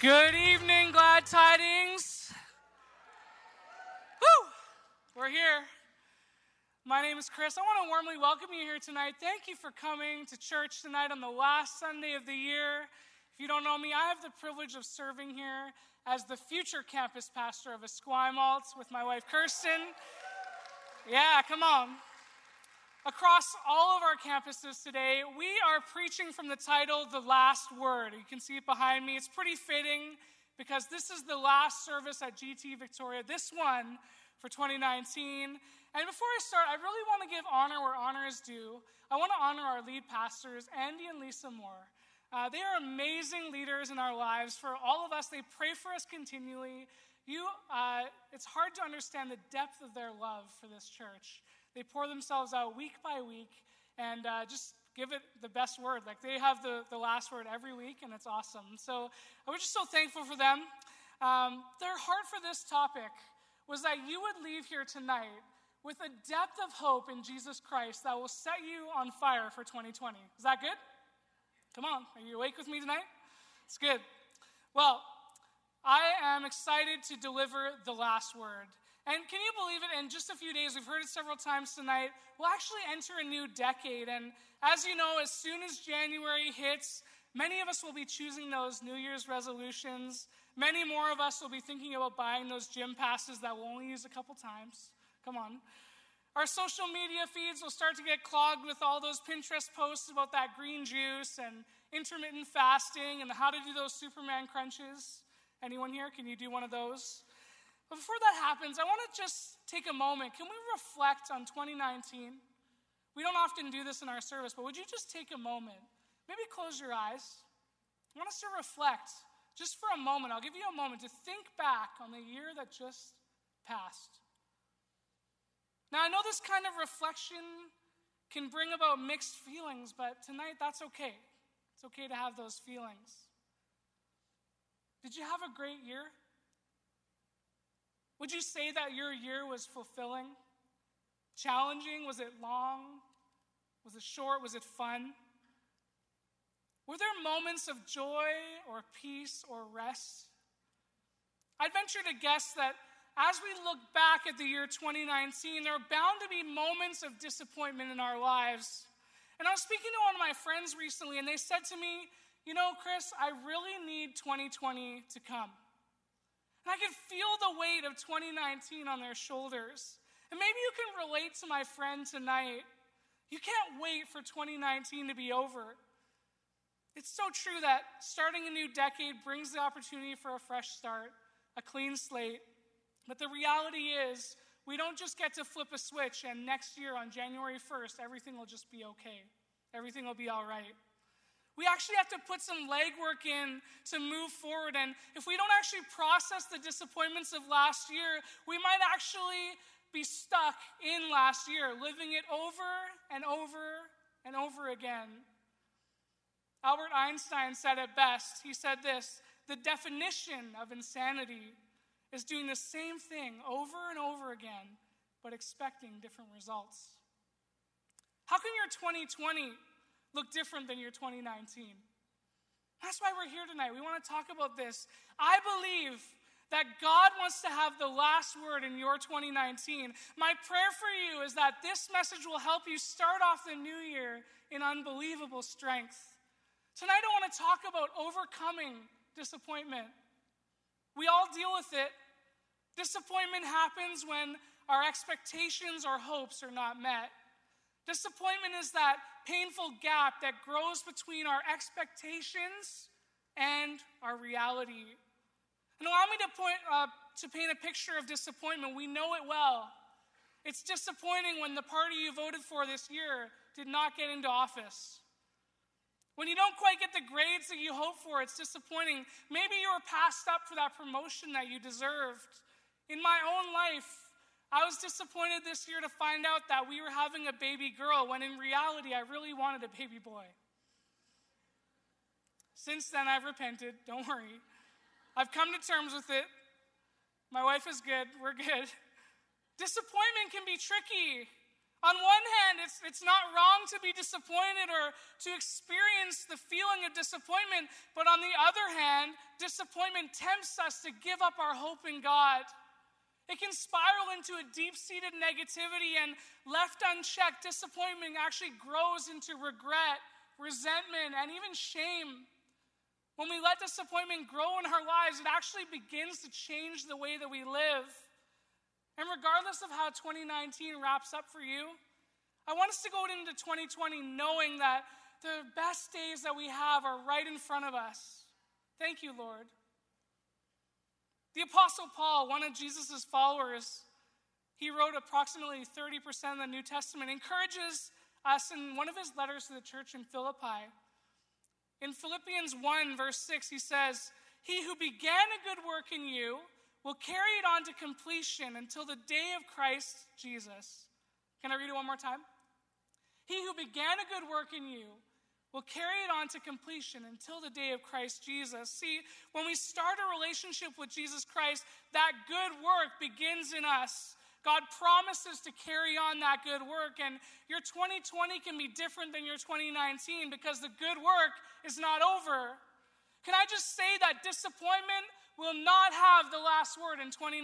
Good evening, glad tidings. Woo! We're here. My name is Chris. I want to warmly welcome you here tonight. Thank you for coming to church tonight on the last Sunday of the year. If you don't know me, I have the privilege of serving here as the future campus pastor of Esquimalt with my wife Kirsten. Yeah, come on. Across all of our campuses today, we are preaching from the title, The Last Word. You can see it behind me. It's pretty fitting because this is the last service at GT Victoria, this one for 2019. And before I start, I really want to give honor where honor is due. I want to honor our lead pastors, Andy and Lisa Moore. Uh, they are amazing leaders in our lives. For all of us, they pray for us continually. You, uh, it's hard to understand the depth of their love for this church. They pour themselves out week by week and uh, just give it the best word. Like they have the, the last word every week, and it's awesome. So I was just so thankful for them. Um, their heart for this topic was that you would leave here tonight with a depth of hope in Jesus Christ that will set you on fire for 2020. Is that good? Come on, are you awake with me tonight? It's good. Well, I am excited to deliver the last word. And can you believe it? In just a few days, we've heard it several times tonight, we'll actually enter a new decade. And as you know, as soon as January hits, many of us will be choosing those New Year's resolutions. Many more of us will be thinking about buying those gym passes that we'll only use a couple times. Come on. Our social media feeds will start to get clogged with all those Pinterest posts about that green juice and intermittent fasting and how to do those Superman crunches. Anyone here? Can you do one of those? But before that happens, I want to just take a moment. Can we reflect on 2019? We don't often do this in our service, but would you just take a moment? Maybe close your eyes. I want us to reflect just for a moment. I'll give you a moment to think back on the year that just passed. Now, I know this kind of reflection can bring about mixed feelings, but tonight that's okay. It's okay to have those feelings. Did you have a great year? Would you say that your year was fulfilling? Challenging? Was it long? Was it short? Was it fun? Were there moments of joy or peace or rest? I'd venture to guess that as we look back at the year 2019, there are bound to be moments of disappointment in our lives. And I was speaking to one of my friends recently, and they said to me, You know, Chris, I really need 2020 to come. And I can feel the weight of 2019 on their shoulders. And maybe you can relate to my friend tonight. You can't wait for 2019 to be over. It's so true that starting a new decade brings the opportunity for a fresh start, a clean slate. But the reality is, we don't just get to flip a switch and next year on January 1st, everything will just be okay. Everything will be all right. We actually have to put some legwork in to move forward. And if we don't actually process the disappointments of last year, we might actually be stuck in last year, living it over and over and over again. Albert Einstein said it best. He said this The definition of insanity is doing the same thing over and over again, but expecting different results. How can your 2020 look different than your 2019. That's why we're here tonight. We want to talk about this. I believe that God wants to have the last word in your 2019. My prayer for you is that this message will help you start off the new year in unbelievable strength. Tonight, I want to talk about overcoming disappointment. We all deal with it. Disappointment happens when our expectations or hopes are not met. Disappointment is that painful gap that grows between our expectations and our reality. And allow me to, point, uh, to paint a picture of disappointment. We know it well. It's disappointing when the party you voted for this year did not get into office. When you don't quite get the grades that you hope for, it's disappointing. Maybe you were passed up for that promotion that you deserved. In my own life, I was disappointed this year to find out that we were having a baby girl when in reality I really wanted a baby boy. Since then, I've repented. Don't worry. I've come to terms with it. My wife is good. We're good. Disappointment can be tricky. On one hand, it's, it's not wrong to be disappointed or to experience the feeling of disappointment, but on the other hand, disappointment tempts us to give up our hope in God. It can spiral into a deep seated negativity, and left unchecked, disappointment actually grows into regret, resentment, and even shame. When we let disappointment grow in our lives, it actually begins to change the way that we live. And regardless of how 2019 wraps up for you, I want us to go into 2020 knowing that the best days that we have are right in front of us. Thank you, Lord. The Apostle Paul, one of Jesus' followers, he wrote approximately 30% of the New Testament, encourages us in one of his letters to the church in Philippi. In Philippians 1, verse 6, he says, He who began a good work in you will carry it on to completion until the day of Christ Jesus. Can I read it one more time? He who began a good work in you will carry it on to completion until the day of Christ Jesus. See, when we start a relationship with Jesus Christ, that good work begins in us. God promises to carry on that good work, and your 2020 can be different than your 2019 because the good work is not over. Can I just say that disappointment will not have the last word in 2019.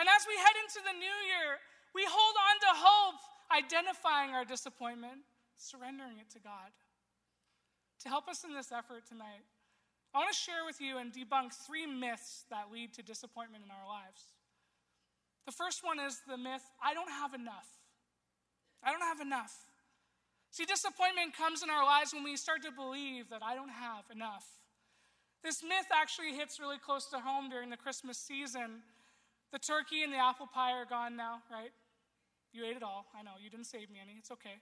And as we head into the new year, we hold on to hope, identifying our disappointment, surrendering it to God. To help us in this effort tonight, I want to share with you and debunk three myths that lead to disappointment in our lives. The first one is the myth I don't have enough. I don't have enough. See, disappointment comes in our lives when we start to believe that I don't have enough. This myth actually hits really close to home during the Christmas season. The turkey and the apple pie are gone now, right? You ate it all. I know, you didn't save me any. It's okay.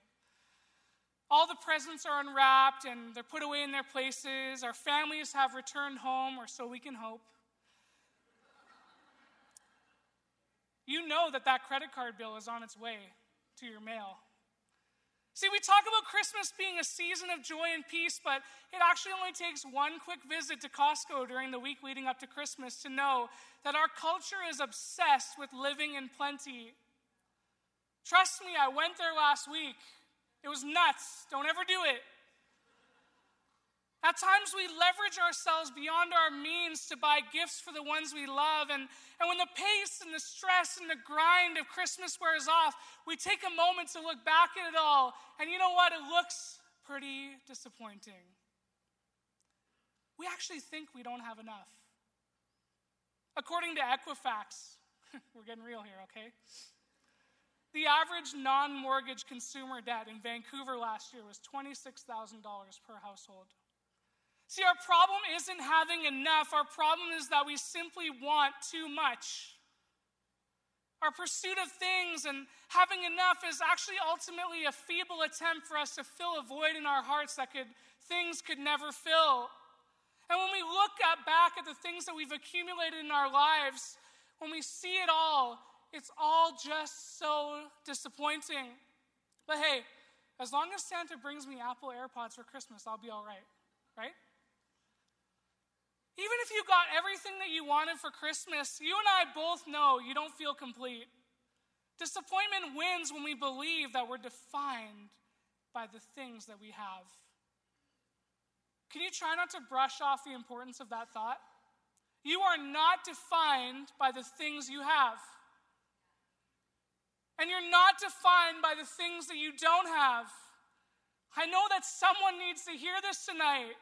All the presents are unwrapped and they're put away in their places. Our families have returned home, or so we can hope. You know that that credit card bill is on its way to your mail. See, we talk about Christmas being a season of joy and peace, but it actually only takes one quick visit to Costco during the week leading up to Christmas to know that our culture is obsessed with living in plenty. Trust me, I went there last week. It was nuts. Don't ever do it. At times, we leverage ourselves beyond our means to buy gifts for the ones we love. And, and when the pace and the stress and the grind of Christmas wears off, we take a moment to look back at it all. And you know what? It looks pretty disappointing. We actually think we don't have enough. According to Equifax, we're getting real here, okay? The average non mortgage consumer debt in Vancouver last year was $26,000 per household. See, our problem isn't having enough, our problem is that we simply want too much. Our pursuit of things and having enough is actually ultimately a feeble attempt for us to fill a void in our hearts that could, things could never fill. And when we look at, back at the things that we've accumulated in our lives, when we see it all, it's all just so disappointing. But hey, as long as Santa brings me Apple AirPods for Christmas, I'll be all right, right? Even if you got everything that you wanted for Christmas, you and I both know you don't feel complete. Disappointment wins when we believe that we're defined by the things that we have. Can you try not to brush off the importance of that thought? You are not defined by the things you have. And you're not defined by the things that you don't have. I know that someone needs to hear this tonight.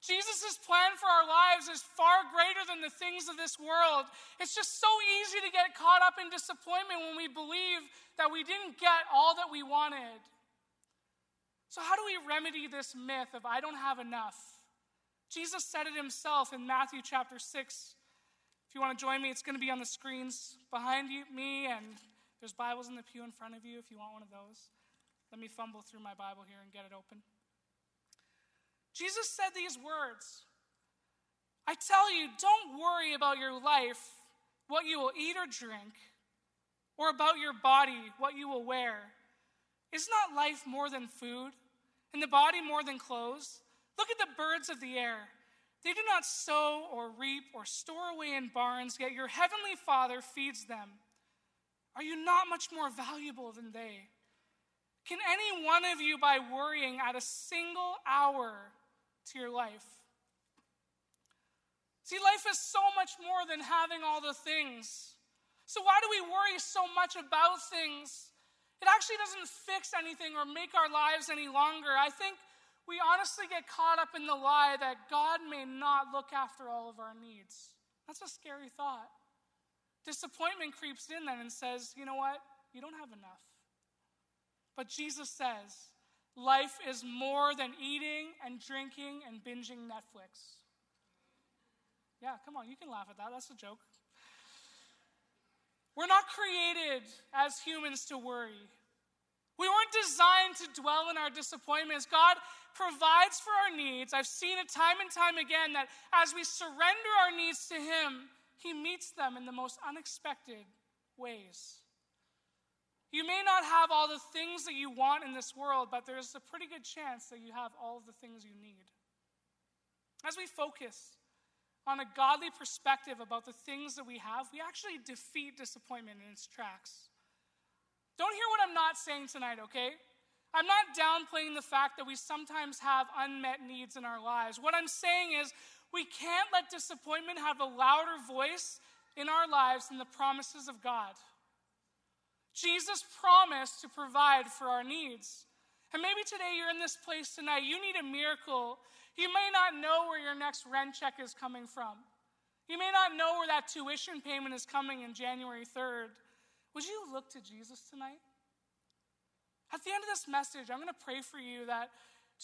Jesus' plan for our lives is far greater than the things of this world. It's just so easy to get caught up in disappointment when we believe that we didn't get all that we wanted. So, how do we remedy this myth of I don't have enough? Jesus said it himself in Matthew chapter 6. If you want to join me, it's going to be on the screens behind you, me, and there's Bibles in the pew in front of you if you want one of those. Let me fumble through my Bible here and get it open. Jesus said these words I tell you, don't worry about your life, what you will eat or drink, or about your body, what you will wear. Is not life more than food, and the body more than clothes? Look at the birds of the air. They do not sow or reap or store away in barns, yet your heavenly Father feeds them. Are you not much more valuable than they? Can any one of you, by worrying, add a single hour to your life? See, life is so much more than having all the things. So, why do we worry so much about things? It actually doesn't fix anything or make our lives any longer. I think we honestly get caught up in the lie that God may not look after all of our needs. That's a scary thought. Disappointment creeps in then and says, you know what? You don't have enough. But Jesus says, life is more than eating and drinking and binging Netflix. Yeah, come on, you can laugh at that. That's a joke. We're not created as humans to worry. We weren't designed to dwell in our disappointments. God provides for our needs. I've seen it time and time again that as we surrender our needs to Him, He meets them in the most unexpected ways. You may not have all the things that you want in this world, but there's a pretty good chance that you have all of the things you need. As we focus on a godly perspective about the things that we have, we actually defeat disappointment in its tracks. Don't hear what I'm not saying tonight, okay? I'm not downplaying the fact that we sometimes have unmet needs in our lives. What I'm saying is we can't let disappointment have a louder voice in our lives than the promises of God. Jesus promised to provide for our needs. And maybe today you're in this place tonight, you need a miracle. You may not know where your next rent check is coming from. You may not know where that tuition payment is coming in January 3rd. Would you look to Jesus tonight? At the end of this message, I'm going to pray for you that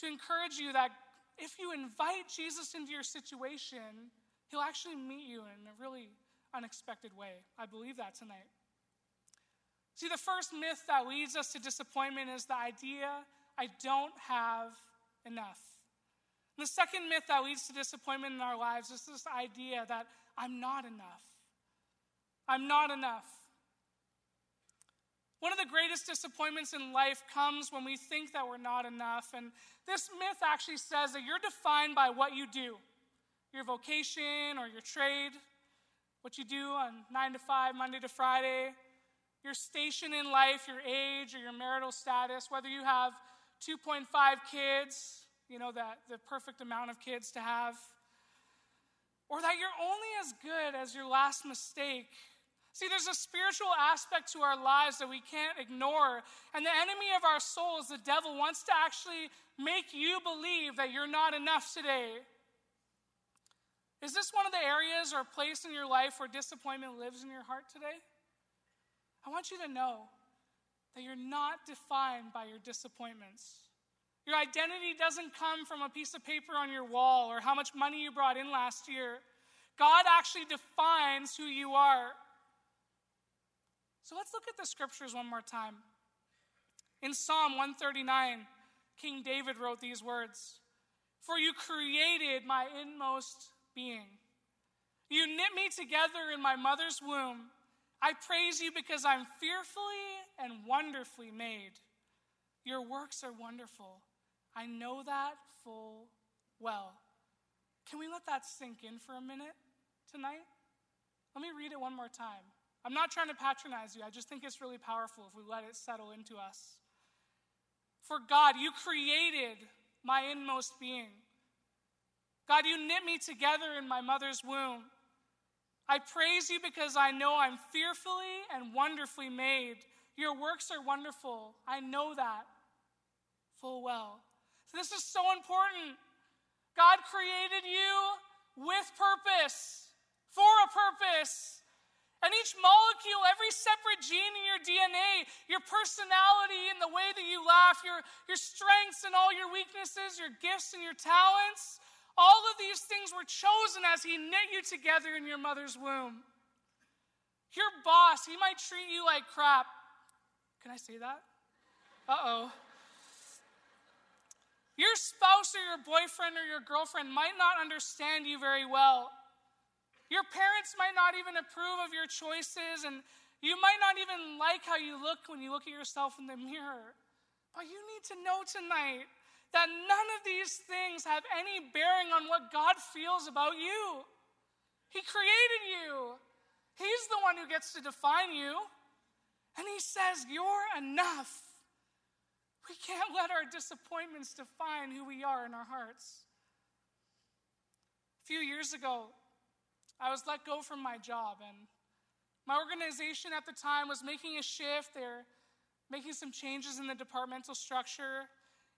to encourage you that if you invite Jesus into your situation, he'll actually meet you in a really unexpected way. I believe that tonight. See, the first myth that leads us to disappointment is the idea I don't have enough. And the second myth that leads to disappointment in our lives is this idea that I'm not enough. I'm not enough. One of the greatest disappointments in life comes when we think that we're not enough. And this myth actually says that you're defined by what you do your vocation or your trade, what you do on nine to five, Monday to Friday, your station in life, your age, or your marital status, whether you have 2.5 kids, you know, that the perfect amount of kids to have, or that you're only as good as your last mistake. See, there's a spiritual aspect to our lives that we can't ignore. And the enemy of our souls, the devil, wants to actually make you believe that you're not enough today. Is this one of the areas or place in your life where disappointment lives in your heart today? I want you to know that you're not defined by your disappointments. Your identity doesn't come from a piece of paper on your wall or how much money you brought in last year. God actually defines who you are. So let's look at the scriptures one more time. In Psalm 139, King David wrote these words For you created my inmost being. You knit me together in my mother's womb. I praise you because I'm fearfully and wonderfully made. Your works are wonderful. I know that full well. Can we let that sink in for a minute tonight? Let me read it one more time. I'm not trying to patronize you, I just think it's really powerful if we let it settle into us. For God, you created my inmost being. God, you knit me together in my mother's womb. I praise you because I know I'm fearfully and wonderfully made. Your works are wonderful. I know that full well. So, this is so important. God created you with purpose, for a purpose. And each molecule, every separate gene in your DNA, your personality and the way that you laugh, your, your strengths and all your weaknesses, your gifts and your talents, all of these things were chosen as He knit you together in your mother's womb. Your boss, he might treat you like crap. Can I say that? Uh oh. Your spouse or your boyfriend or your girlfriend might not understand you very well. Your parents might not even approve of your choices, and you might not even like how you look when you look at yourself in the mirror. But you need to know tonight that none of these things have any bearing on what God feels about you. He created you, He's the one who gets to define you. And he says, You're enough. We can't let our disappointments define who we are in our hearts. A few years ago, I was let go from my job, and my organization at the time was making a shift. They're making some changes in the departmental structure.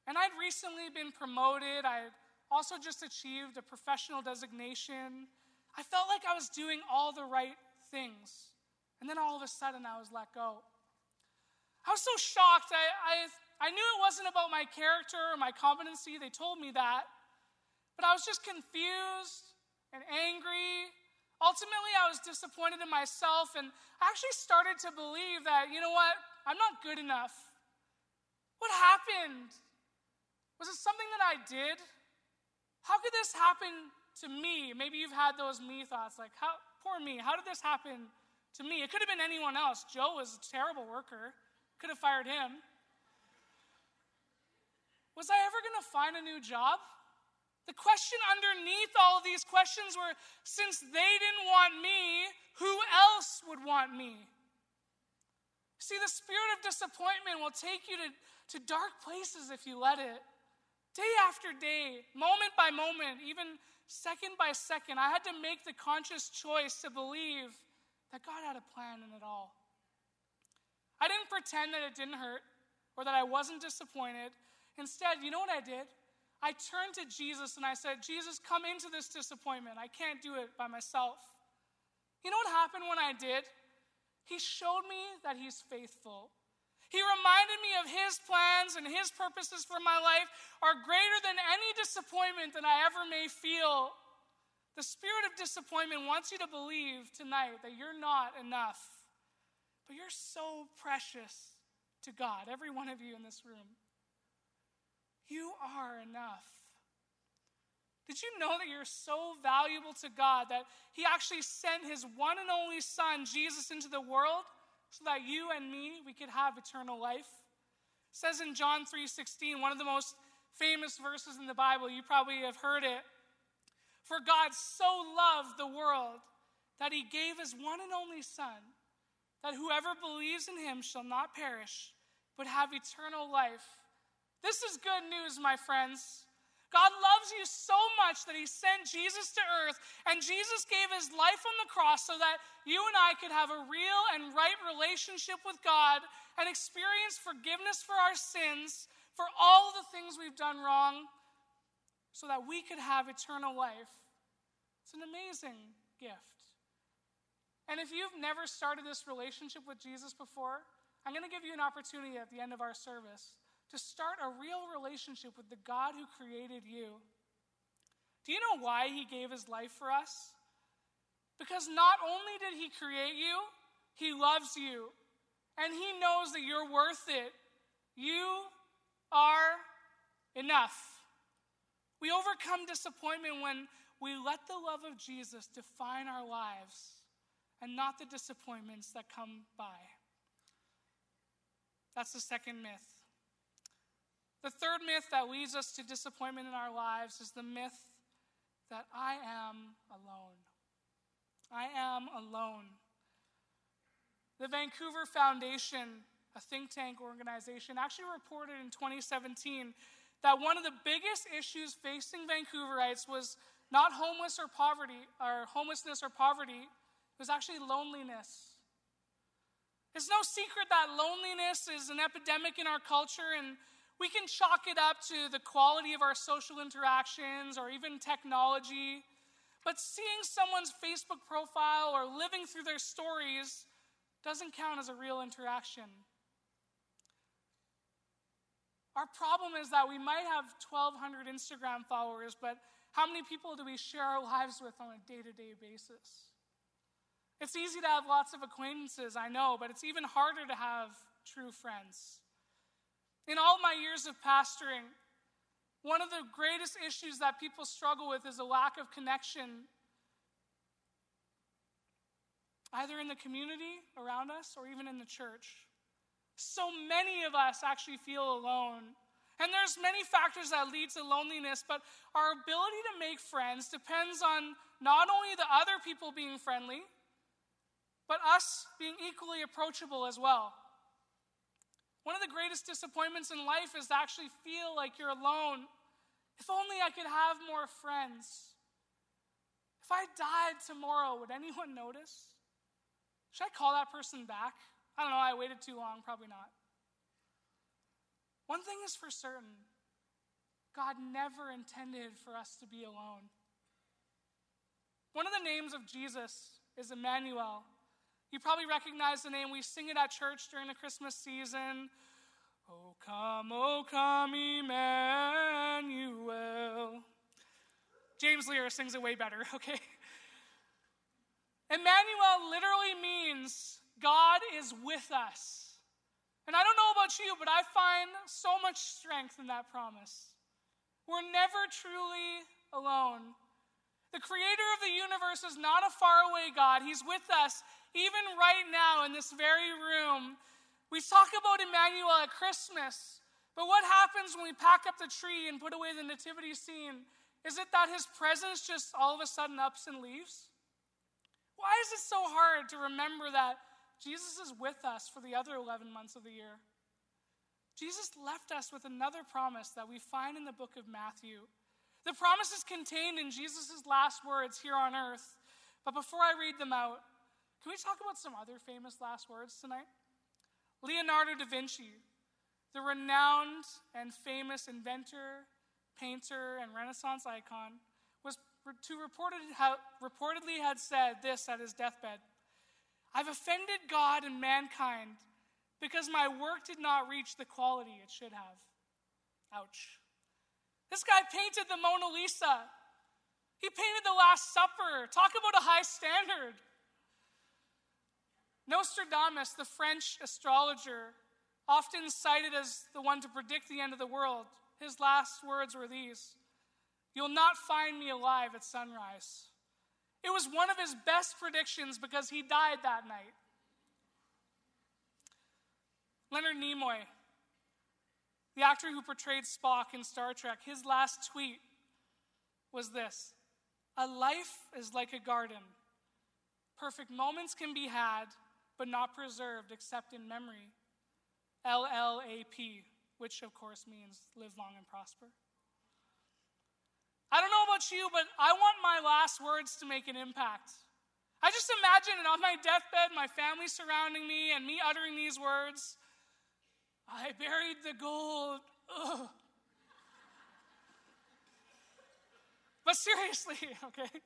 And I'd recently been promoted. I also just achieved a professional designation. I felt like I was doing all the right things. And then all of a sudden, I was let go. I was so shocked. I, I, I knew it wasn't about my character or my competency. They told me that. But I was just confused and angry. Ultimately, I was disappointed in myself, and I actually started to believe that, you know what, I'm not good enough. What happened? Was it something that I did? How could this happen to me? Maybe you've had those me thoughts like, how, poor me, how did this happen to me? It could have been anyone else. Joe was a terrible worker, could have fired him. Was I ever going to find a new job? The question underneath all of these questions were since they didn't want me, who else would want me? See, the spirit of disappointment will take you to, to dark places if you let it. Day after day, moment by moment, even second by second, I had to make the conscious choice to believe that God had a plan in it all. I didn't pretend that it didn't hurt or that I wasn't disappointed. Instead, you know what I did? I turned to Jesus and I said, Jesus, come into this disappointment. I can't do it by myself. You know what happened when I did? He showed me that He's faithful. He reminded me of His plans and His purposes for my life are greater than any disappointment that I ever may feel. The spirit of disappointment wants you to believe tonight that you're not enough, but you're so precious to God, every one of you in this room. You are enough. Did you know that you're so valuable to God that He actually sent His one and only Son, Jesus, into the world so that you and me we could have eternal life. It says in John 3:16, one of the most famous verses in the Bible, you probably have heard it. For God so loved the world that he gave his one and only son that whoever believes in him shall not perish but have eternal life. This is good news, my friends. God loves you so much that He sent Jesus to earth, and Jesus gave His life on the cross so that you and I could have a real and right relationship with God and experience forgiveness for our sins, for all the things we've done wrong, so that we could have eternal life. It's an amazing gift. And if you've never started this relationship with Jesus before, I'm going to give you an opportunity at the end of our service to start a real relationship with the God who created you. Do you know why he gave his life for us? Because not only did he create you, he loves you. And he knows that you're worth it. You are enough. We overcome disappointment when we let the love of Jesus define our lives and not the disappointments that come by. That's the second myth. The third myth that leads us to disappointment in our lives is the myth that I am alone. I am alone. The Vancouver Foundation, a think tank organization, actually reported in 2017 that one of the biggest issues facing Vancouverites was not homeless or poverty or homelessness or poverty, it was actually loneliness. It's no secret that loneliness is an epidemic in our culture and we can chalk it up to the quality of our social interactions or even technology. But seeing someone's Facebook profile or living through their stories doesn't count as a real interaction. Our problem is that we might have 1,200 Instagram followers, but how many people do we share our lives with on a day to day basis? It's easy to have lots of acquaintances, I know, but it's even harder to have true friends. In all my years of pastoring, one of the greatest issues that people struggle with is a lack of connection, either in the community around us or even in the church. So many of us actually feel alone. And there's many factors that lead to loneliness, but our ability to make friends depends on not only the other people being friendly, but us being equally approachable as well. One of the greatest disappointments in life is to actually feel like you're alone. If only I could have more friends. If I died tomorrow, would anyone notice? Should I call that person back? I don't know, I waited too long, probably not. One thing is for certain God never intended for us to be alone. One of the names of Jesus is Emmanuel, you probably recognize the name. We sing it at church during the Christmas season. Oh, come, oh, come, Emmanuel. James Lear sings it way better, okay? Emmanuel literally means God is with us. And I don't know about you, but I find so much strength in that promise. We're never truly alone. The creator of the universe is not a faraway God. He's with us even right now in this very room. We talk about Emmanuel at Christmas, but what happens when we pack up the tree and put away the nativity scene? Is it that his presence just all of a sudden ups and leaves? Why is it so hard to remember that Jesus is with us for the other 11 months of the year? Jesus left us with another promise that we find in the book of Matthew. The promise is contained in Jesus' last words here on earth. But before I read them out, can we talk about some other famous last words tonight? Leonardo da Vinci, the renowned and famous inventor, painter, and Renaissance icon, was to reported, reportedly had said this at his deathbed I've offended God and mankind because my work did not reach the quality it should have. Ouch. This guy painted the Mona Lisa. He painted the Last Supper. Talk about a high standard. Nostradamus, the French astrologer, often cited as the one to predict the end of the world, his last words were these You'll not find me alive at sunrise. It was one of his best predictions because he died that night. Leonard Nimoy, the actor who portrayed Spock in Star Trek, his last tweet was this A life is like a garden. Perfect moments can be had, but not preserved except in memory. LLAP, which of course means live long and prosper. I don't know about you, but I want my last words to make an impact. I just imagine it on my deathbed, my family surrounding me, and me uttering these words I buried the gold. Ugh. But seriously, okay?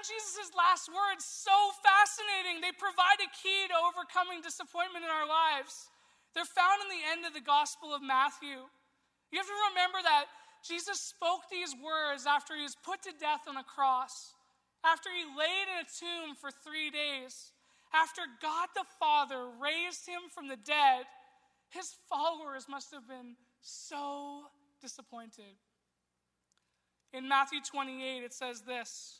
Find Jesus' last words so fascinating. They provide a key to overcoming disappointment in our lives. They're found in the end of the Gospel of Matthew. You have to remember that Jesus spoke these words after he was put to death on a cross, after he laid in a tomb for three days. After God the Father raised him from the dead, his followers must have been so disappointed. In Matthew 28, it says this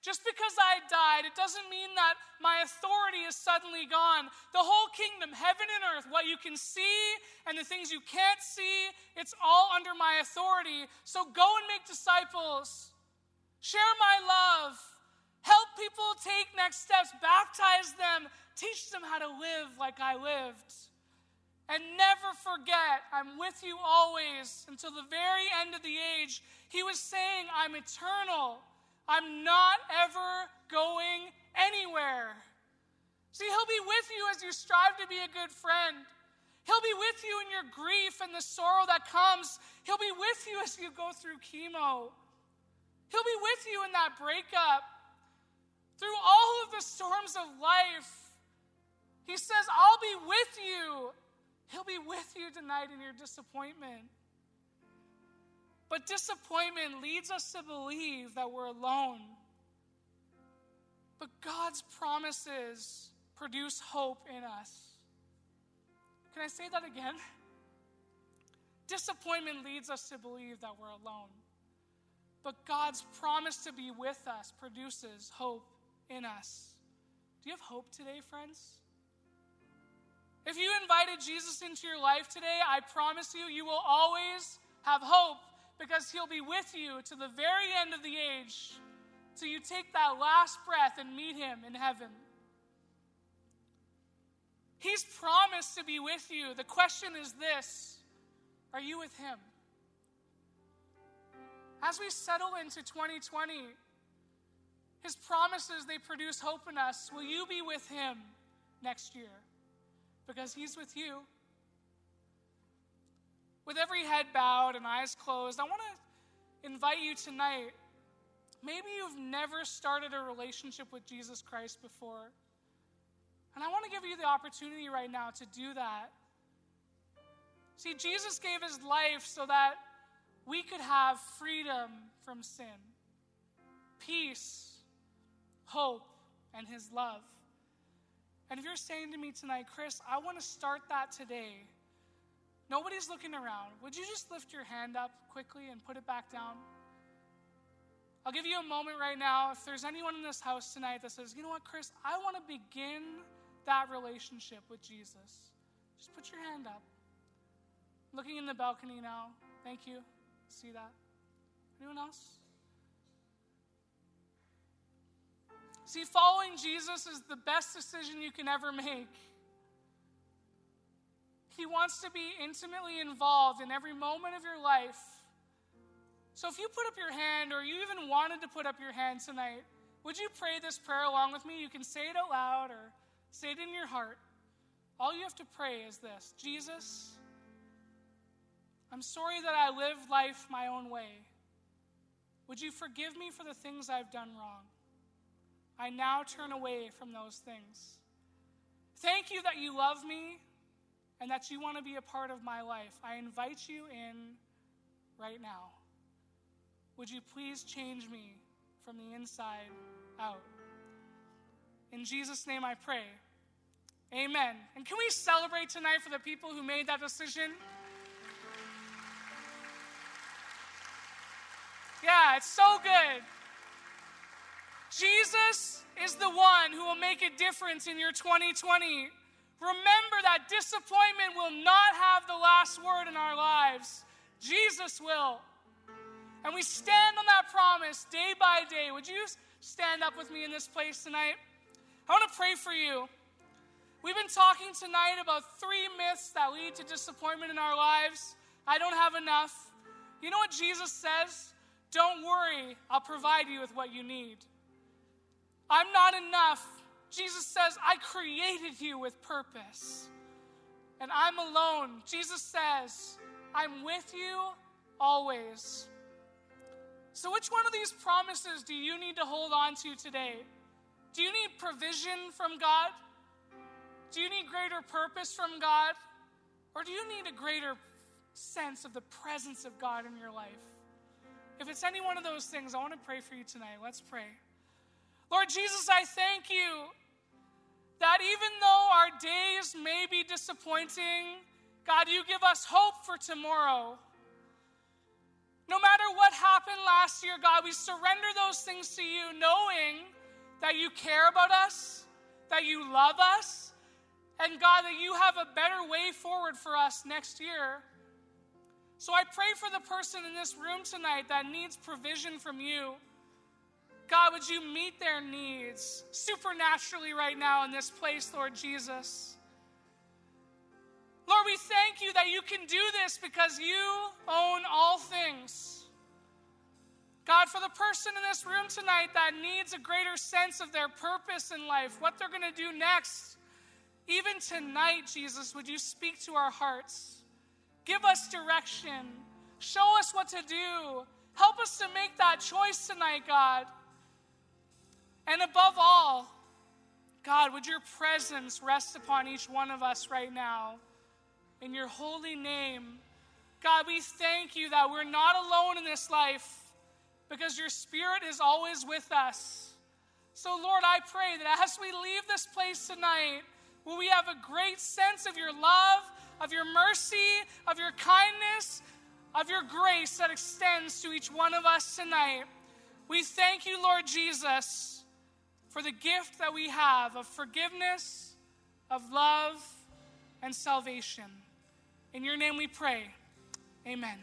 just because I died, it doesn't mean that my authority is suddenly gone. The whole kingdom, heaven and earth, what you can see and the things you can't see, it's all under my authority. So go and make disciples. Share my love. Help people take next steps. Baptize them. Teach them how to live like I lived. And never forget, I'm with you always until the very end of the age. He was saying, I'm eternal. I'm not ever going anywhere. See, He'll be with you as you strive to be a good friend. He'll be with you in your grief and the sorrow that comes. He'll be with you as you go through chemo. He'll be with you in that breakup. Through all of the storms of life, he says, I'll be with you. He'll be with you tonight in your disappointment. But disappointment leads us to believe that we're alone. But God's promises produce hope in us. Can I say that again? Disappointment leads us to believe that we're alone. But God's promise to be with us produces hope in us. Do you have hope today, friends? If you invited Jesus into your life today, I promise you, you will always have hope because he'll be with you to the very end of the age till you take that last breath and meet him in heaven. He's promised to be with you. The question is this Are you with him? As we settle into 2020, his promises they produce hope in us. Will you be with him next year? Because he's with you. With every head bowed and eyes closed, I want to invite you tonight. Maybe you've never started a relationship with Jesus Christ before. And I want to give you the opportunity right now to do that. See, Jesus gave his life so that we could have freedom from sin, peace, hope, and his love. And if you're saying to me tonight, Chris, I want to start that today, nobody's looking around. Would you just lift your hand up quickly and put it back down? I'll give you a moment right now. If there's anyone in this house tonight that says, you know what, Chris, I want to begin that relationship with Jesus, just put your hand up. Looking in the balcony now. Thank you. See that? Anyone else? See, following Jesus is the best decision you can ever make. He wants to be intimately involved in every moment of your life. So if you put up your hand, or you even wanted to put up your hand tonight, would you pray this prayer along with me? You can say it out loud or say it in your heart. All you have to pray is this Jesus, I'm sorry that I live life my own way. Would you forgive me for the things I've done wrong? I now turn away from those things. Thank you that you love me and that you want to be a part of my life. I invite you in right now. Would you please change me from the inside out? In Jesus' name I pray. Amen. And can we celebrate tonight for the people who made that decision? Yeah, it's so good. Jesus is the one who will make a difference in your 2020. Remember that disappointment will not have the last word in our lives. Jesus will. And we stand on that promise day by day. Would you stand up with me in this place tonight? I want to pray for you. We've been talking tonight about three myths that lead to disappointment in our lives. I don't have enough. You know what Jesus says? Don't worry, I'll provide you with what you need. I'm not enough. Jesus says, I created you with purpose. And I'm alone. Jesus says, I'm with you always. So, which one of these promises do you need to hold on to today? Do you need provision from God? Do you need greater purpose from God? Or do you need a greater sense of the presence of God in your life? If it's any one of those things, I want to pray for you tonight. Let's pray. Lord Jesus, I thank you that even though our days may be disappointing, God, you give us hope for tomorrow. No matter what happened last year, God, we surrender those things to you, knowing that you care about us, that you love us, and God, that you have a better way forward for us next year. So I pray for the person in this room tonight that needs provision from you. God, would you meet their needs supernaturally right now in this place, Lord Jesus? Lord, we thank you that you can do this because you own all things. God, for the person in this room tonight that needs a greater sense of their purpose in life, what they're going to do next, even tonight, Jesus, would you speak to our hearts? Give us direction. Show us what to do. Help us to make that choice tonight, God. And above all, God, would your presence rest upon each one of us right now? In your holy name, God, we thank you that we're not alone in this life because your spirit is always with us. So, Lord, I pray that as we leave this place tonight, Will we have a great sense of your love, of your mercy, of your kindness, of your grace that extends to each one of us tonight? We thank you, Lord Jesus, for the gift that we have of forgiveness, of love, and salvation. In your name we pray. Amen.